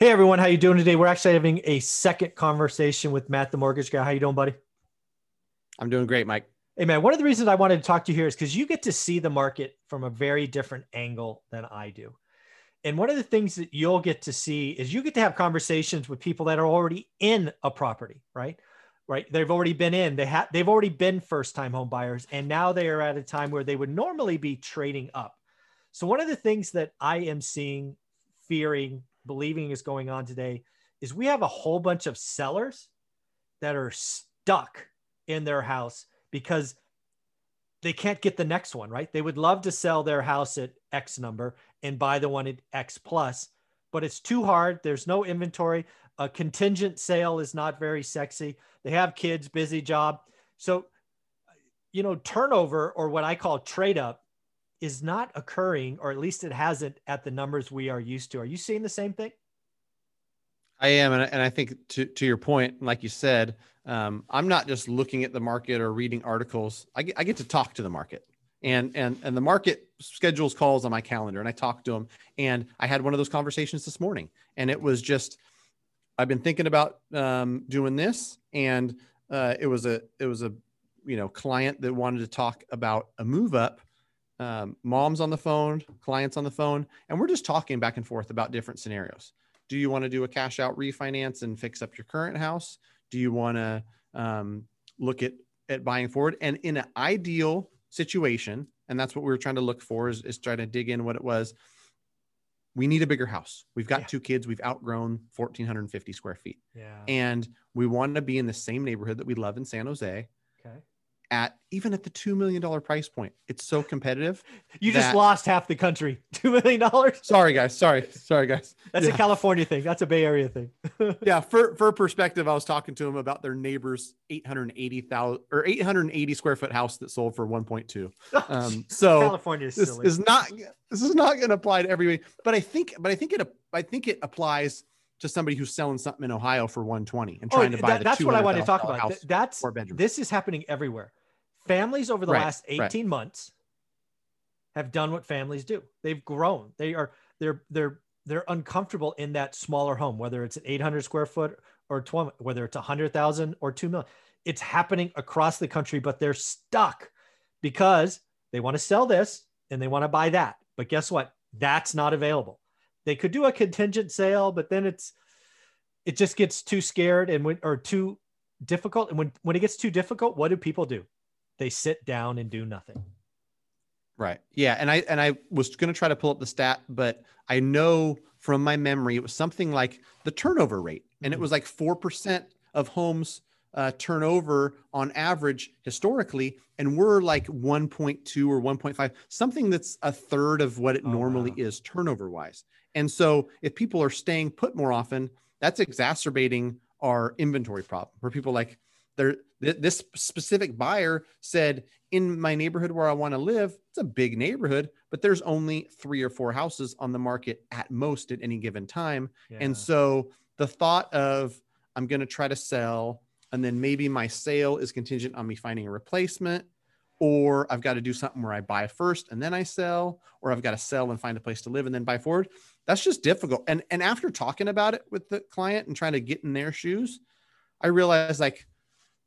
Hey everyone, how you doing today? We're actually having a second conversation with Matt, the mortgage guy. How you doing, buddy? I'm doing great, Mike. Hey man, one of the reasons I wanted to talk to you here is because you get to see the market from a very different angle than I do. And one of the things that you'll get to see is you get to have conversations with people that are already in a property, right? Right. They've already been in, they have they've already been first time home buyers, and now they are at a time where they would normally be trading up. So one of the things that I am seeing, fearing, believing is going on today is we have a whole bunch of sellers that are stuck in their house because they can't get the next one, right? They would love to sell their house at X number and buy the one at X plus, but it's too hard. There's no inventory. A contingent sale is not very sexy. They have kids, busy job. So, you know, turnover or what I call trade up is not occurring, or at least it hasn't at the numbers we are used to. Are you seeing the same thing? I am, and I, and I think to to your point, like you said, um, I'm not just looking at the market or reading articles. I get, I get to talk to the market, and and and the market schedules calls on my calendar, and I talk to them. And I had one of those conversations this morning, and it was just I've been thinking about um, doing this, and uh, it was a it was a you know client that wanted to talk about a move up um, moms on the phone, clients on the phone, and we're just talking back and forth about different scenarios. Do you want to do a cash out refinance and fix up your current house? Do you want to um, look at at buying forward? And in an ideal situation, and that's what we were trying to look for, is, is try to dig in what it was. We need a bigger house. We've got yeah. two kids. We've outgrown 1,450 square feet. Yeah. And we want to be in the same neighborhood that we love in San Jose. Okay at even at the $2 million price point. It's so competitive. You that... just lost half the country. $2 million. Sorry, guys. Sorry. Sorry, guys. That's yeah. a California thing. That's a Bay Area thing. yeah. For, for perspective, I was talking to him about their neighbor's 880,000 or 880 square foot house that sold for 1.2. Um, so California is this silly. is not, this is not going to apply to everybody, but I think, but I think it, I think it applies to somebody who's selling something in Ohio for 120 and trying oh, to buy that, that's what I wanted to talk about. That's this is happening everywhere families over the right, last 18 right. months have done what families do. They've grown. They are they're they're they're uncomfortable in that smaller home, whether it's an 800 square foot or 12, whether it's 100,000 or 2 million. It's happening across the country, but they're stuck because they want to sell this and they want to buy that. But guess what? That's not available. They could do a contingent sale, but then it's it just gets too scared and when or too difficult. And when when it gets too difficult, what do people do? They sit down and do nothing. Right. Yeah. And I and I was going to try to pull up the stat, but I know from my memory it was something like the turnover rate, and it mm-hmm. was like four percent of homes uh, turnover on average historically, and we're like 1.2 or 1.5, something that's a third of what it oh, normally wow. is turnover wise. And so if people are staying put more often, that's exacerbating our inventory problem. Where people like there this specific buyer said in my neighborhood where I want to live, it's a big neighborhood, but there's only three or four houses on the market at most at any given time. Yeah. And so the thought of I'm going to try to sell and then maybe my sale is contingent on me finding a replacement or I've got to do something where I buy first and then I sell or I've got to sell and find a place to live and then buy forward. That's just difficult. And and after talking about it with the client and trying to get in their shoes, I realized like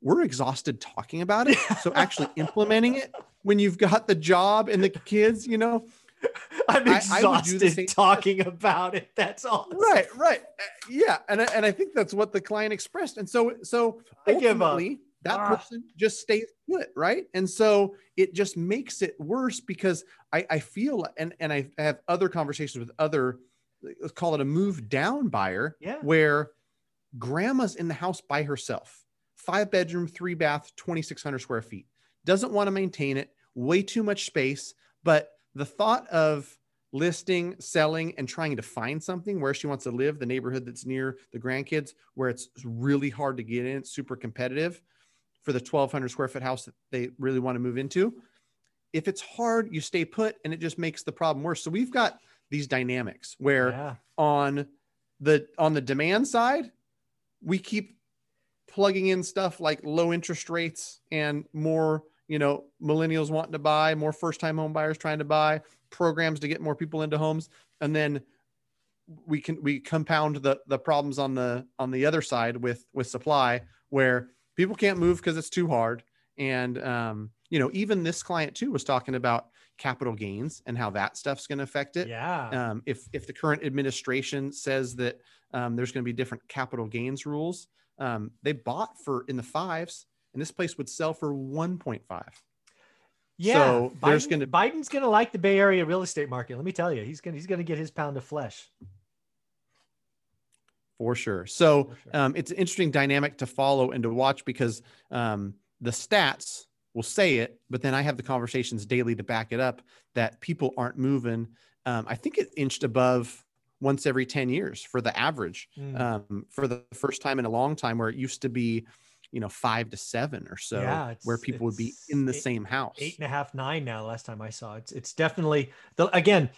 we're exhausted talking about it. So actually implementing it when you've got the job and the kids, you know, I'm exhausted I, I talking about it. That's all. Right, right. Uh, yeah. And I, and I think that's what the client expressed. And so, so ultimately, that ah. person just stays put, right? And so it just makes it worse because I, I feel, and, and I have other conversations with other, let's call it a move down buyer, yeah. where grandma's in the house by herself five bedroom, three bath, 2,600 square feet. Doesn't want to maintain it, way too much space. But the thought of listing, selling, and trying to find something where she wants to live, the neighborhood that's near the grandkids, where it's really hard to get in, it's super competitive for the 1,200 square foot house that they really want to move into. If it's hard, you stay put and it just makes the problem worse. So we've got these dynamics where yeah. on the on the demand side, we keep plugging in stuff like low interest rates and more, you know, millennials wanting to buy, more first time home buyers trying to buy, programs to get more people into homes. And then we can we compound the the problems on the on the other side with with supply where people can't move because it's too hard and um you know even this client too was talking about capital gains and how that stuff's going to affect it Yeah. um, if if the current administration says that um, there's going to be different capital gains rules um, they bought for in the fives and this place would sell for 1.5 Yeah, So there's gonna- Biden's gonna like the Bay Area real estate market. Let me tell you, he's gonna he's gonna get his pound of flesh. for sure. So For sure. um, it's an interesting dynamic to follow and to watch because um, the stats will say it, but then I have the conversations daily to back it up that people aren't moving. Um, I think it inched above once every 10 years for the average Mm. um, for the first time in a long time where it used to be, you know, five to seven or so Yeah, where people would be in the eight- same house. Eight and a half, nine now. Last time I saw it's it's definitely the again.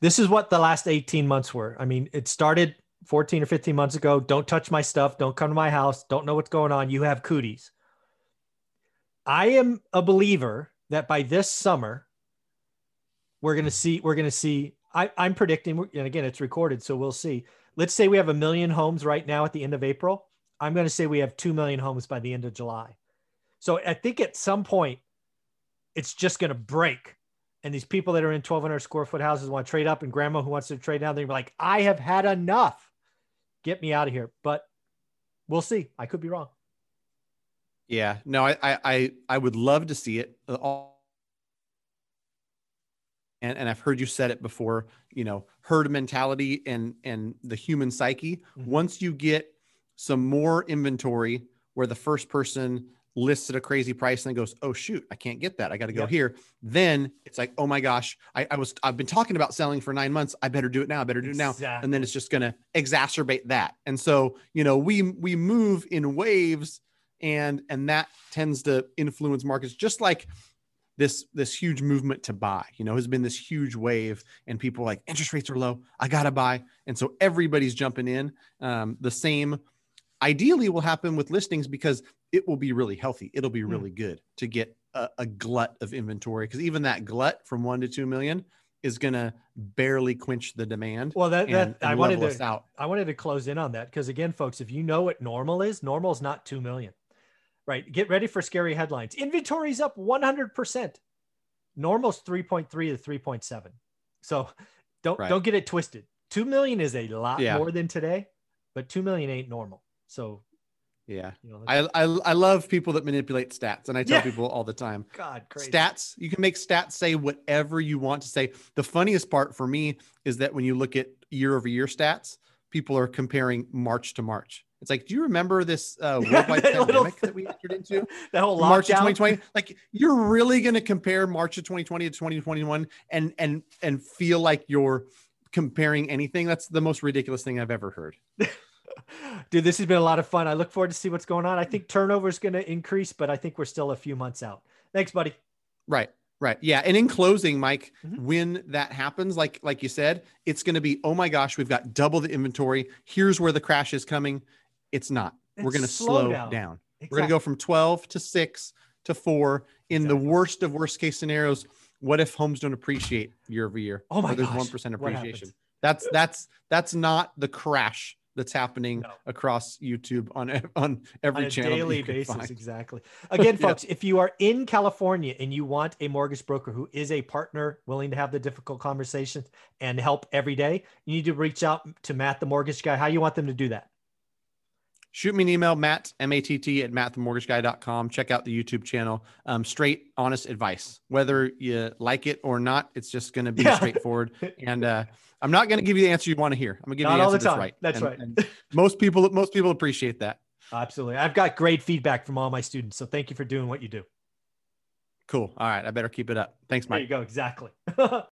This is what the last 18 months were. I mean, it started 14 or 15 months ago. Don't touch my stuff. Don't come to my house. Don't know what's going on. You have cooties. I am a believer that by this summer, we're going to see, we're going to see, I, I'm predicting, and again, it's recorded, so we'll see. Let's say we have a million homes right now at the end of April. I'm going to say we have 2 million homes by the end of July. So I think at some point, it's just going to break. And these people that are in 1,200 square foot houses want to trade up, and grandma who wants to trade down, they're like, I have had enough. Get me out of here. But we'll see. I could be wrong. Yeah, no, I, I, I, would love to see it. All- And, and I've heard you said it before, you know, herd mentality and, and the human psyche. Mhm. Once you get some more inventory where the first person lists at a crazy price and then goes, Oh shoot, I can't get that. I got to go Yep. here. Then it's like, Oh my gosh, I, I was, I've been talking about selling for nine months. I better do it now. I better do it now and then it's just going to exacerbate that and so you know we we move in waves and and that tends to influence markets just like this this huge movement to buy you know has been this huge wave and people are like interest rates are low i gotta buy and so everybody's jumping in um, the same ideally will happen with listings because it will be really healthy it'll be Hmm. really good to get a, a glut of inventory because even that glut from one to two million is going to barely quench the demand Well, that, that and I wanted to out. I wanted to close in on that because again, folks, if you know what normal is, normal is not two million. Right. Get ready for scary headlines. Inventory's up 100%. Normal's 3.3 to 3.7. So don't Right. don't get it twisted. 2 million is a lot Yeah. more than today, but 2 million ain't normal. So, Yeah. you know, I, I I love people that manipulate stats, and I tell Yeah. people all the time. God, crazy. Stats, you can make stats say whatever you want to say. The funniest part for me is that when you look at year over year stats, people are comparing March to March. It's like, do you remember this uh, worldwide That pandemic that we entered into? that whole March of 2020. Like, you're really going to compare March of 2020 to 2021 and and and feel like you're comparing anything? That's the most ridiculous thing I've ever heard. Dude, this has been a lot of fun. I look forward to see what's going on. I think turnover is going to increase, but I think we're still a few months out. Thanks, buddy. Right. Right. Yeah. And in closing, Mike, Mhm. when that happens, like like you said, it's going to be, oh my gosh, we've got double the inventory. Here's where the crash is coming. It's not. We're going to slow down. down. We're going to go from 12 to 6 to 4. In Exactly. the worst of worst case scenarios, what if homes don't appreciate year over year? Oh my Or there's gosh, 1% appreciation. That's that's that's not the crash that's happening No. across YouTube on on every on a channel daily basis. find. Exactly. Again, Yeah. folks, if you are in California and you want a mortgage broker who is a partner willing to have the difficult conversations and help every day, you need to reach out to Matt, the mortgage guy. How you want them to do that? Shoot me an email, Matt, M-A-T-T at mattthemortgageguy.com. Check out the YouTube channel. Um, straight, honest advice. Whether you like it or not, it's just going to be Yeah. straightforward. And uh, I'm not going to give you the answer you want to hear. I'm going to give Not you the all answer the that's right. That's And- right. and most people, most people appreciate that. Absolutely. I've got great feedback from all my students. So thank you for doing what you do. Cool. All right. I better keep it up. Thanks, Mike. There you go. Exactly.